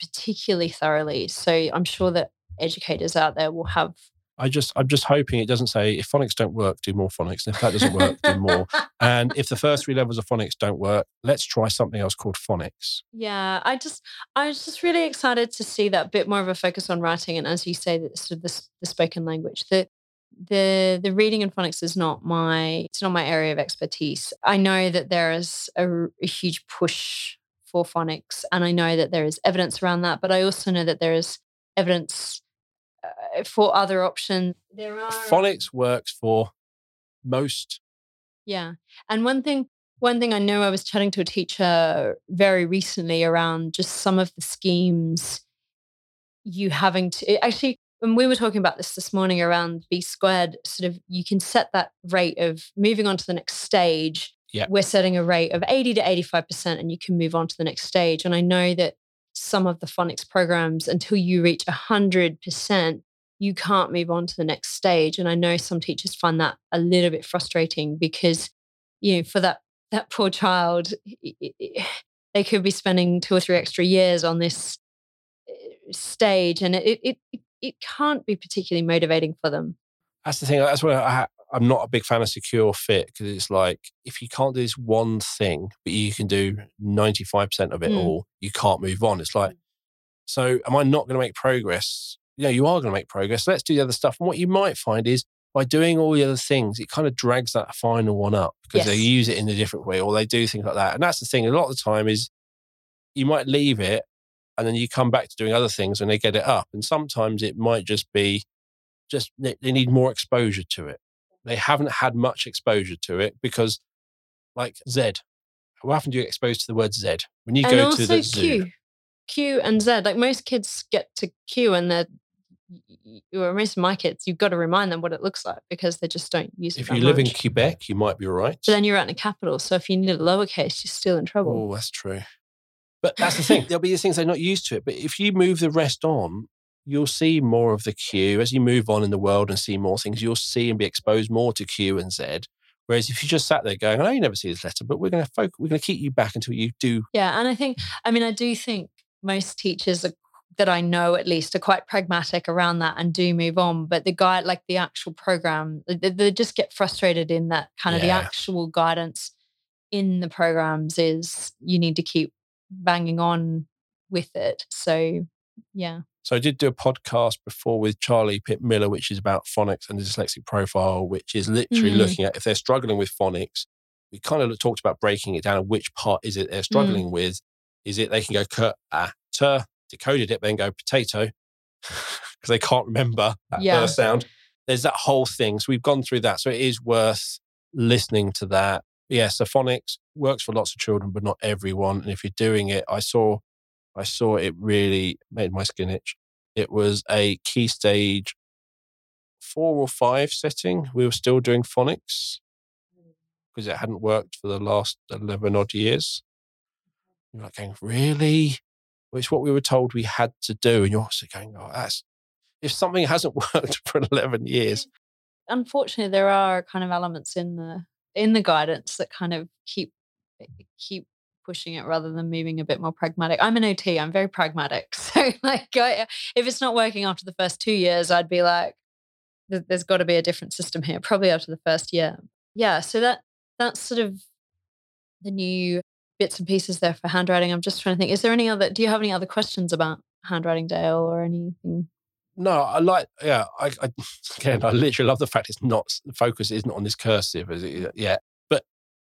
particularly thoroughly. So I'm sure that educators out there will have. I just, I'm just hoping it doesn't say if phonics don't work, do more phonics. And if that doesn't work, do more. And if the first three levels of phonics don't work, let's try something else called phonics. Yeah, I just, I was just really excited to see that bit more of a focus on writing, and as you say, sort of the, the spoken language. The the the reading and phonics is not my it's not my area of expertise. I know that there is a huge push for phonics, and I know that there is evidence around that. But I also know that there is evidence uh, for other options. There are Phonics works for most. yeah. And one thing one thing I know I was chatting to a teacher very recently around just some of the schemes you having to actually when we were talking about this this morning around B squared, sort of you can set that rate of moving on to the next stage. Yeah. We're setting a rate of 80 to 85%, and you can move on to the next stage. And I know that some of the phonics programs, until you reach 100%, you can't move on to the next stage. And I know some teachers find that a little bit frustrating because, you know, for that that poor child, they could be spending two or three extra years on this uh, stage, and it it it, can't be particularly motivating for them. That's the thing. That's why I, I'm not a big fan of secure fit because it's like if you can't do this one thing, but you can do 95% of it Mm. all, you can't move on. It's like, so am I not going to make progress? You know, you are going to make progress. Let's do the other stuff. And what you might find is by doing all the other things, it kind of drags that final one up because they use it in a different way or they do things like that. And that's the thing. A lot of the time is you might leave it and then you come back to doing other things and they get it up. And sometimes it might just be just they need more exposure to it. They haven't had much exposure to it because, like Zed, how often do you get exposed to the word Z? When you and go to the zoo. Q, Q and Z. Like most kids get to Q and they're, or most of my kids, you've got to remind them what it looks like because they just don't use it. If you live in. Quebec, you might be right. But then you're out in a capital. So if you need a lowercase, you're still in trouble. Oh, that's true. But that's the thing. There'll be these things they're not used to it. But if you move the rest on, you'll see more of the Q. As you move on in the world and see more things, you'll see and be exposed more to Q and Z. Whereas if you just sat there going, I know you never see this letter, but we're going to focus, we're going to keep you back until you do. Yeah. And I think, I mean, I do think most teachers are, that I know at least are quite pragmatic around that and do move on. But the guy, like the actual program, they, they just get frustrated in that kind of the actual guidance in the programs is you need to keep banging on with it. So, yeah. So I did do a podcast before with Charlie Pitt Miller, which is about phonics and the dyslexic profile, which is literally Mhm. looking at if they're struggling with phonics. We kind of talked about breaking it down and which part is it they're struggling with. Is it they can go cut a, t, decoded it, then go potato because they can't remember that Yeah. first sound. There's that whole thing. So we've gone through that. So it is worth listening to that. Yeah, so phonics works for lots of children, but not everyone. And if you're doing it, I saw I saw it really made my skin itch. It was a key stage four or five setting. We were still doing phonics because it hadn't worked for the last 11 odd years. You're like going, really? Well, it's what we were told we had to do. And you're also going, oh, that's, if something hasn't worked for 11 years, Unfortunately, there are kind of elements in the in the guidance that kind of keep keep pushing it rather than moving a bit more pragmatic. I'm an OT. I'm very pragmatic. So like, I, if it's not working after the first two years, I'd be like, "There- there's got to be a different system here. Probably after the first year. Yeah. So that that's sort of the new bits and pieces there for handwriting. I'm just trying to think. Is there any other? Do you have any other questions about handwriting, Dale, or anything? No, I like. Yeah, I, I again, I literally love the fact it's not the focus isn't on this cursive as it yet.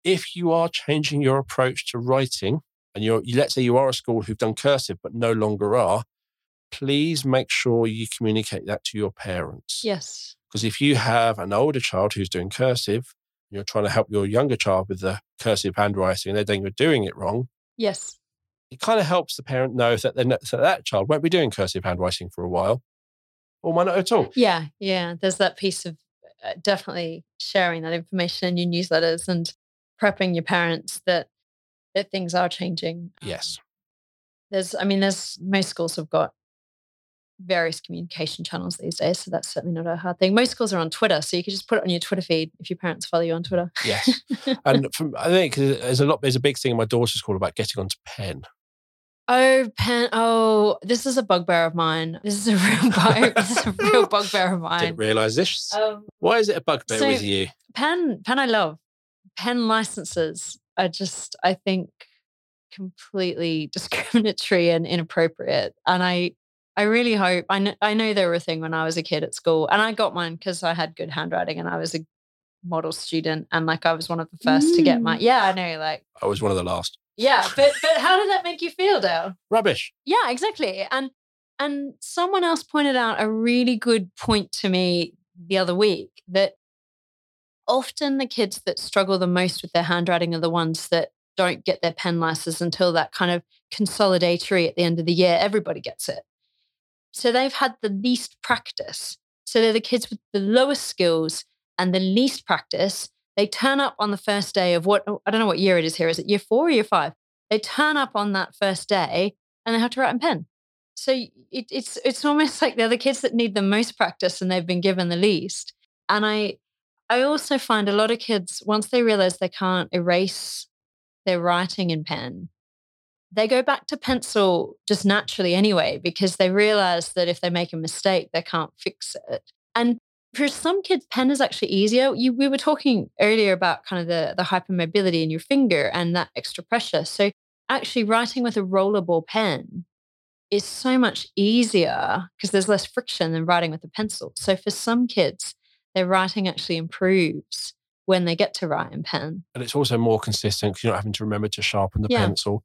If you are changing your approach to writing, and you're, you, let's say you are a school who've done cursive but no longer are, please make sure you communicate that to your parents. Yes. Because if you have an older child who's doing cursive, you're trying to help your younger child with the cursive handwriting, and they're then you're doing it wrong. Yes. It kind of helps the parent know that not, so that child won't be doing cursive handwriting for a while, or might not at all. Yeah, yeah. There's that piece of uh, definitely sharing that information in your newsletters and prepping your parents that that things are changing. Um, Yes. There's, I mean, there's most schools have got various communication channels these days, so that's certainly not a hard thing. Most schools are on Twitter, so you could just put it on your Twitter feed if your parents follow you on Twitter. Yes. and from, I think there's a lot, there's a big thing in my daughter's school about getting onto pen. Oh, pen. Oh, this is a bugbear of mine. This is a real bug. this is a real bugbear of mine. Didn't realise this. Um, Why is it a bugbear so- with you? pen pen I love. Pen licenses are just I think completely discriminatory and inappropriate. And I I really hope I know I know they were a thing when I was a kid at school, and I got mine because I had good handwriting and I was a model student, and like I was one of the first to get my mm. yeah I know like I was one of the last. yeah, but but how did that make you feel, Dale? Rubbish. Yeah, exactly. And and someone else pointed out a really good point to me the other week that often the kids that struggle the most with their handwriting are the ones that don't get their pen license until that kind of consolidatory at the end of the year. Everybody gets it. So they've had the least practice. So they're the kids with the lowest skills and the least practice. They turn up on the first day of what oh, I don't know what year it is here. Is it year four or year five? They turn up on that first day and they have to write in pen. So it, it's it's almost like they're the kids that need the most practice and they've been given the least. And I I also find a lot of kids once they realize they can't erase their writing in pen, they go back to pencil just naturally anyway because they realize that if they make a mistake, they can't fix it. And for some kids, pen is actually easier. You, we were talking earlier about kind of the, the hypermobility in your finger and that extra pressure. So actually writing with a rollerball pen is so much easier because there's less friction than writing with a pencil. So for some kids, their writing actually improves when they get to write in pen. And it's also more consistent because you're not having to remember to sharpen the Yeah. pencil.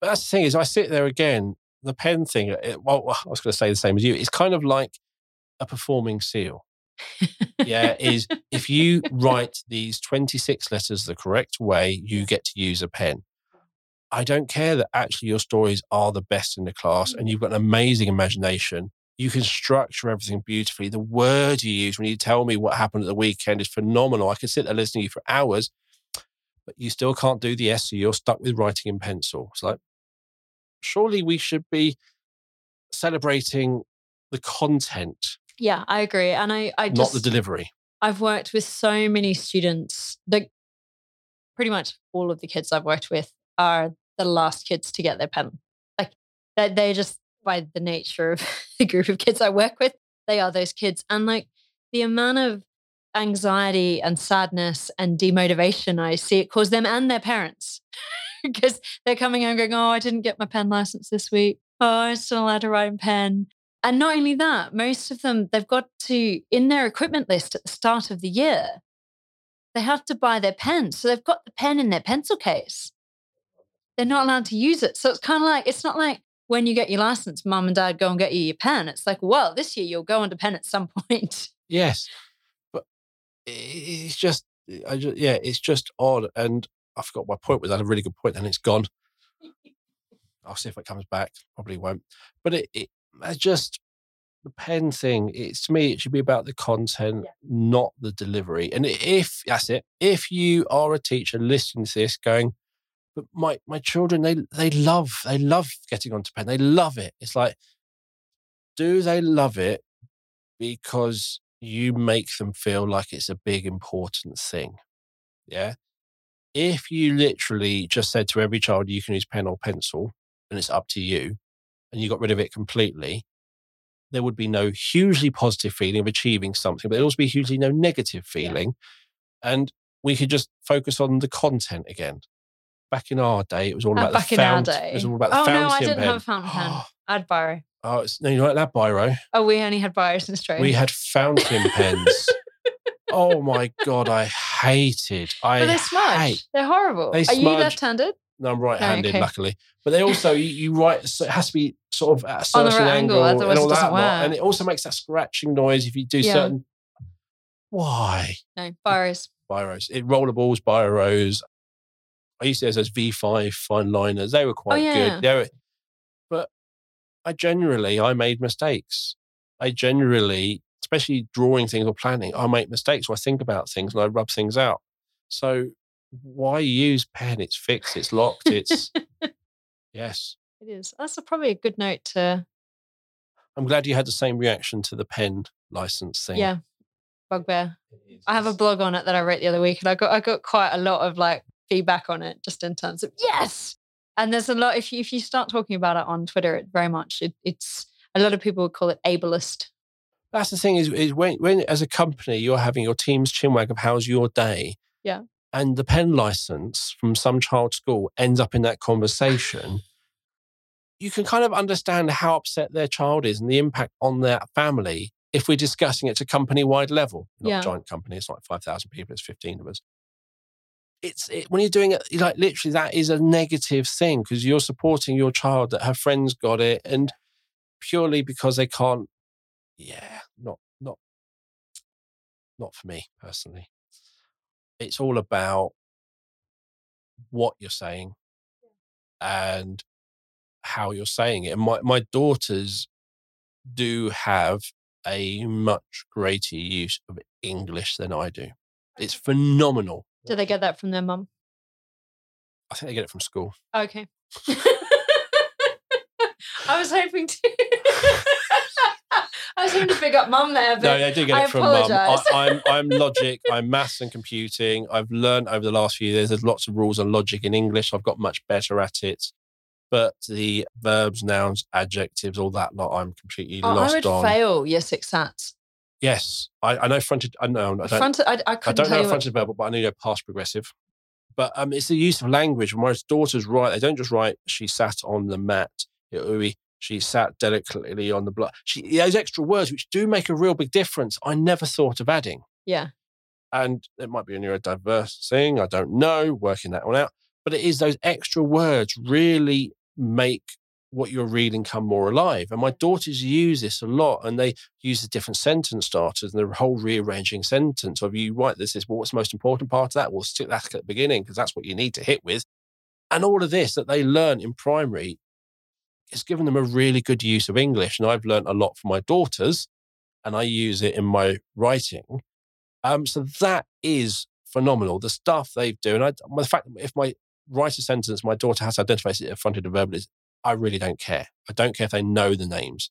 But that's the thing is, I sit there again, the pen thing, it, well, I was going to say the same as you. It's kind of like a performing seal. yeah, is if you write these 26 letters the correct way, you get to use a pen. I don't care that actually your stories are the best in the class and you've got an amazing imagination. You can structure everything beautifully. The word you use when you tell me what happened at the weekend is phenomenal. I could sit there listening to you for hours, but you still can't do the essay. You're stuck with writing in pencil. It's like, surely we should be celebrating the content, Yeah, I agree. And I, I not the delivery. I've worked with so many students. Like pretty much all of the kids I've worked with are the last kids to get their pen. Like they they just by the nature of the group of kids I work with, they are those kids. And like the amount of anxiety and sadness and demotivation I see it cause them and their parents. because they're coming home going, Oh, I didn't get my pen license this week. Oh, I'm still allowed to write in pen. And not only that, most of them, they've got to, in their equipment list at the start of the year, they have to buy their pens. So they've got the pen in their pencil case. They're not allowed to use it. So it's kind of like, it's not like when you get your license, mum and dad go and get you your pen. It's like, well, this year you'll go into pen at some point. Yes, but it's just, I just, yeah, it's just odd. And I forgot my point was. I had a really good point, and it's gone. I'll see if it comes back. Probably won't. But it, it I just the pen thing. It's to me, it should be about the content, Yeah. not the delivery. And if that's it, if you are a teacher listening to this, going, but my my children, they they love they love getting onto pen. They love it. It's like, do they love it because you make them feel like it's a big important thing? Yeah. If you literally just said to every child, you can use pen or pencil, and it's up to you, and you got rid of it completely, there would be no hugely positive feeling of achieving something, but there'd also be hugely no negative feeling. And we could just focus on the content again. Back in our day, it was all Uh, about back the in our fountain. day. It was all about the oh, fountain no, I didn't pen. have a fountain pen. I had biro. Oh, it's, no, you like that, Biro? Oh, we only had biros in Australia. We had fountain pens. oh my god, I hated. I but they're smudge. hate. They're horrible. They Are you left-handed? No, I'm right-handed, okay. luckily. But they also you, you write. So it has to be sort of at a certain right angle, angle, otherwise and it all doesn't that lot. And it also makes that scratching noise if you do Yeah. certain. Why No, biros. biros? It rollerballs, biros. I used to have those V5 fine liners. They were oh, quite Oh, yeah. good. They were, but I generally I made mistakes. I generally, especially drawing things or planning, I make mistakes. Or I think about things and I rub things out. So why use pen? It's fixed. It's locked. It's yes. It is. That's a, probably a good note to, I'm glad you had the same reaction to the pen license thing. yeah, bugbear. I have a blog on it that I wrote the other week, and I got I got quite a lot of like feedback on it, just in terms of yes. And there's a lot if you if you start talking about it on Twitter, it very much it, it's a lot of people would call it ableist. That's the thing is, is when, when as a company you're having your team's chinwag of how's your day. Yeah. And the pen license from some child school ends up in that conversation. You can kind of understand how upset their child is and the impact on their family if we're discussing it to company wide level. Not Yeah. a giant company, it's like 5,000 people, it's 15 of us. It's it, when you're doing it, like literally, that is a negative thing because you're supporting your child that her friends got it and purely because they can't yeah, not not not for me personally. It's all about what you're saying and how you're saying it. And my, my daughters do have a much greater use of English than I do. It's phenomenal. Do they get that from their mum? I think they get it from school. Okay. I was hoping to. I was hoping to pick up mum there, but No, they do get I it from mum. I. I'm I'm logic. I'm maths and computing. I've learned over the last few years. There's lots of rules on logic in English. I've got much better at it. But the verbs, nouns, adjectives, all that lot, I'm completely I- I lost would on. fail year six sats. Yes, I, I know fronted. I know. I don't, Front, I, I I don't know. Fronted adverbial, but I know past progressive. But um, it's the use of language. When my daughters write, they don't just write "she sat on the mat." It will be "she sat delicately on the block." She those extra words, which do make a real big difference. I never thought of adding. yeah, and it might be a neurodiverse thing. I don't know, working that one out. But it is those extra words really make what you're reading come more alive. And my daughters use this a lot, and they use the different sentence starters and the whole rearranging sentence of you write this is well, what's the most important part of that? We'll stick that at the beginning because that's what you need to hit with. And all of this that they learn in primary has given them a really good use of English. And I've learned a lot from my daughters and I use it in my writing. Um, so that is phenomenal. The stuff they do, and I, the fact that if my write a sentence, my daughter has to identify it in front of the verb is, I really don't care. I don't care if they know the names.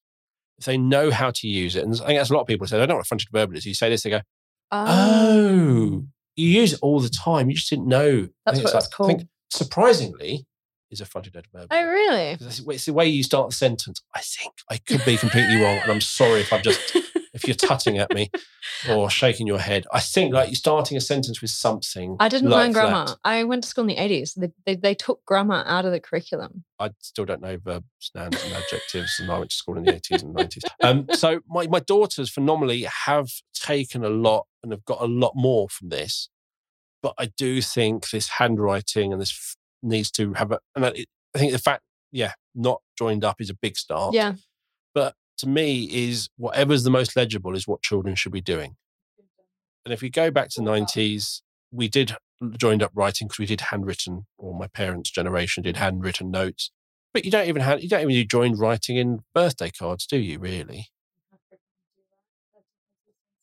If they know how to use it, and I think that's a lot of people say, I don't know what fronted verb is. You say this, they go, oh. oh, you use it all the time. You just didn't know. That's what it's, like, called. Think, surprisingly, is a fronted verb. Oh, really? It's the way you start the sentence. I think I could be completely wrong, and I'm sorry if I've just if you're tutting at me or shaking your head. I think like you're starting a sentence with something. I didn't like learn grammar. that. I went to school in the 80s. They, they, they took grammar out of the curriculum. I still don't know verbs, nouns, and adjectives, and I went to school in the 80s and 90s. Um, so my, my daughters phenomenally have taken a lot and have got a lot more from this. But I do think this handwriting and this f- needs to have a, and I, I think the fact, yeah, not joined up is a big start. Yeah. To me is whatever's the most legible is what children should be doing. And if we go back to the 90s, we did joined up writing because we did handwritten, or my parents' generation did handwritten notes. But you don't even have you don't even do joined writing in birthday cards, do you really?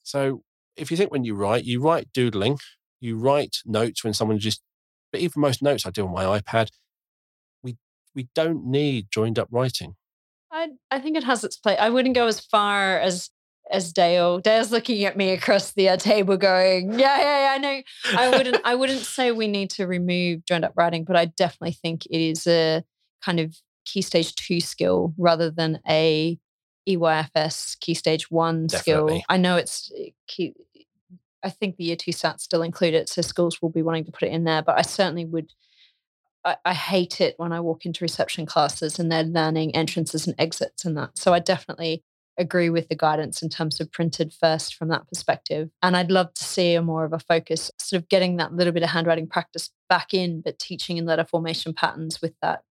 So if you think when you write, you write doodling, you write notes when someone just but even most notes I do on my iPad, we we don't need joined up writing. I I think it has its place. I wouldn't go as far as as Dale. Dale's looking at me across the uh, table, going, "Yeah, yeah, yeah." I know. I wouldn't. I wouldn't say we need to remove joined up writing, but I definitely think it is a kind of key stage two skill rather than a EYFS key stage one definitely. skill. I know it's eh, key. I think the year two SATs still include it, so schools will be wanting to put it in there. But I certainly would I, I hate it when I walk into reception classes and they're learning entrances and exits and that. So I definitely agree with the guidance in terms of printed first from that perspective. And I'd love to see a more of a focus, sort of getting that little bit of handwriting practice back in, but teaching in letter formation patterns with that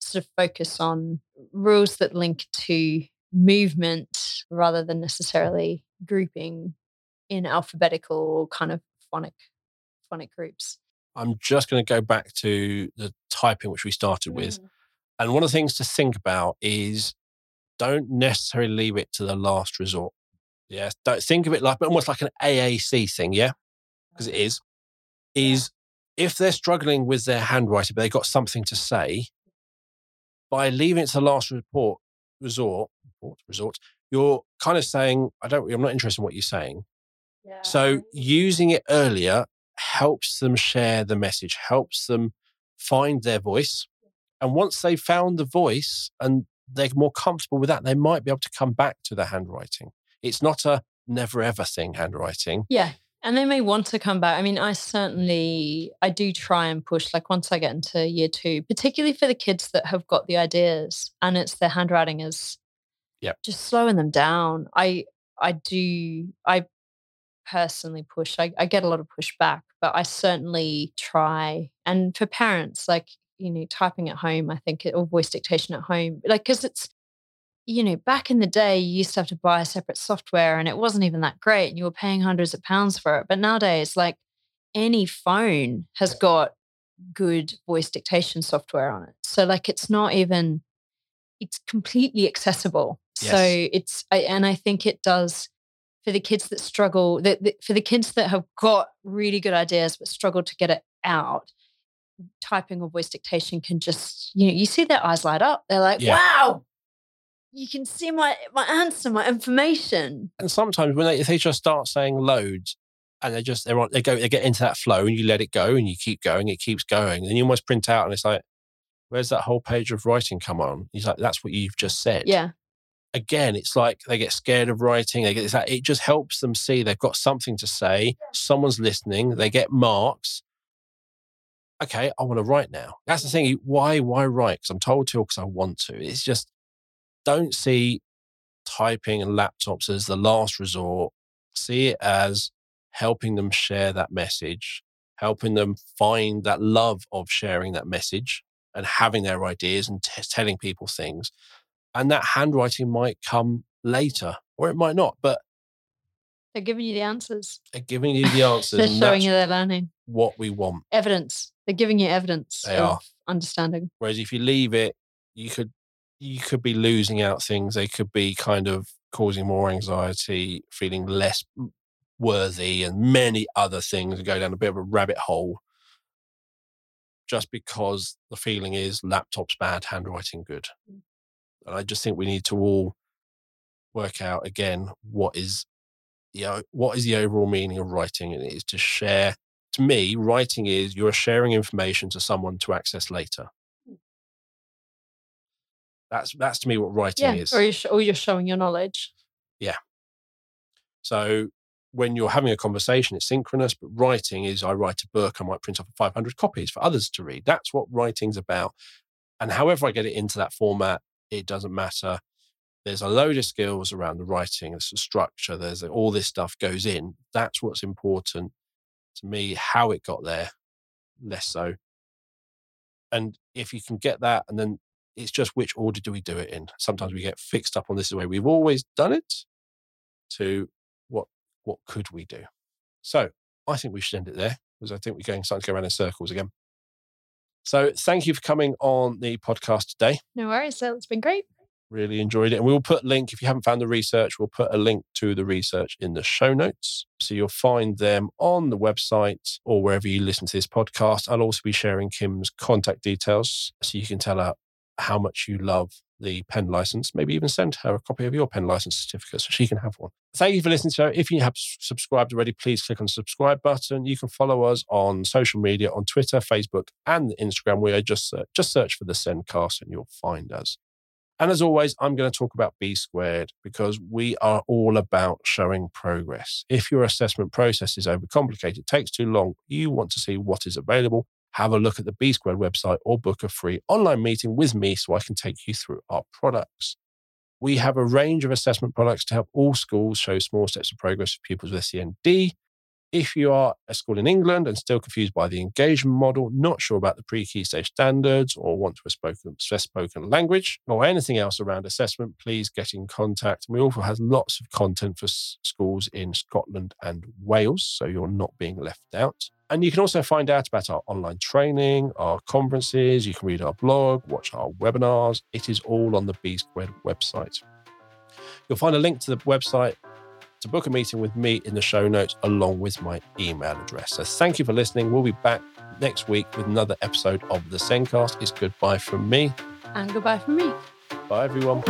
sort of focus on rules that link to movement rather than necessarily grouping in alphabetical or kind of phonic phonic groups. I'm just going to go back to the typing which we started with. Mm. And one of the things to think about is don't necessarily leave it to the last resort. Yeah. Don't think of it like almost like an AAC thing. Yeah. Because it is. Is if they're struggling with their handwriting, but they've got something to say, by leaving it to the last report resort, report, resort, you're kind of saying, I don't, I'm not interested in what you're saying. Yeah. So using it earlier helps them share the message, helps them find their voice. And once they've found the voice and they're more comfortable with that, they might be able to come back to their handwriting. It's not a never ever thing, handwriting. Yeah. And they may want to come back. I mean, I certainly I do try and push like once I get into year two, particularly for the kids that have got the ideas and it's their handwriting is yeah just slowing them down. I I do I personally push. I, I get a lot of pushback, but I certainly try. And for parents, like, you know, typing at home, I think, or voice dictation at home, like, because it's, you know, back in the day, you used to have to buy a separate software and it wasn't even that great and you were paying hundreds of pounds for it. But nowadays, like, any phone has got good voice dictation software on it. So, like, it's not even, it's completely accessible. Yes. So, it's, I, and I think it does for the kids that struggle, that, for the kids that have got really good ideas but struggle to get it out, typing or voice dictation can just, you know, you see their eyes light up. They're like, yeah. wow, you can see my my answer, my information. And sometimes when they if they just start saying loads and they just they're on they go they get into that flow and you let it go and you keep going, it keeps going. And you almost print out and it's like, where's that whole page of writing come on? He's like, that's what you've just said. Yeah again, it's like they get scared of writing. They get like, it just helps them see they've got something to say. Someone's listening. They get marks. Okay, I want to write now. That's the thing. Why? Why write? Because I'm told to, because I want to. It's just don't see typing and laptops as the last resort. See it as helping them share that message, helping them find that love of sharing that message and having their ideas and t- telling people things and that handwriting might come later or it might not but they're giving you the answers they're giving you the answers they're showing you their learning what we want evidence they're giving you evidence they are understanding. Whereas if you leave it, you could you could be losing out things. They could be kind of causing more anxiety, feeling less worthy, and many other things, and go down a bit of a rabbit hole. Just because the feeling is laptops bad, handwriting good. Mm. And I just think we need to all work out again what is you know what is the overall meaning of writing and it is to share to me writing is you're sharing information to someone to access later Mm. that's that's to me what writing Yeah, is or you're, sh- or you're showing your knowledge. Yeah. So when you're having a conversation it's synchronous but writing is i write a book i might print off 500 copies for others to read that's what writing's about and however i get it into that format it doesn't matter. There's a load of skills around the writing there's a structure there's uh, all this stuff goes in. That's what's important to me how it got there less so. And if you can get that and then it's just which order do we do it in? Sometimes we get fixed up on this is the way we've always done it to what what could we do? So i think we should end it there because i think we're going starting to go around in circles again so thank you for coming on the podcast today No worries. So it's been great. really enjoyed it. And we'll put a link, if you haven't found the research, we'll put a link to the research in the show notes. So you'll find them on the website or wherever you listen to this podcast. I'll also be sharing Kim's contact details so you can tell her how much you love the pen license. Maybe even send her a copy of your pen license certificate so she can have one. Thank you for listening to her. If you have subscribed already, please click on the subscribe button. You can follow us on social media on Twitter, Facebook, and Instagram. We are just uh, just search for the Sendcast and you'll find us. And as always, I'm going to talk about B squared because we are all about showing progress. If your assessment process is overcomplicated, takes too long, you want to see what is available, have a look at the B squared website or book a free online meeting with me so I can take you through our products. We have a range of assessment products to help all schools show small steps of progress for pupils with SEND. If you are a school in England and still confused by the engagement model, not sure about the pre-key stage standards, or want to a spoken, spoken language, or anything else around assessment, please get in contact. We also have lots of content for schools in Scotland and Wales, so you're not being left out. And you can also find out about our online training, our conferences. You can read our blog, watch our webinars. It is all on the B Squared website. You'll find a link to the website to book a meeting with me in the show notes along with my email address. So thank you for listening. We'll be back next week with another episode of the Sendcast. It's goodbye from me. And goodbye from me. Bye, everyone.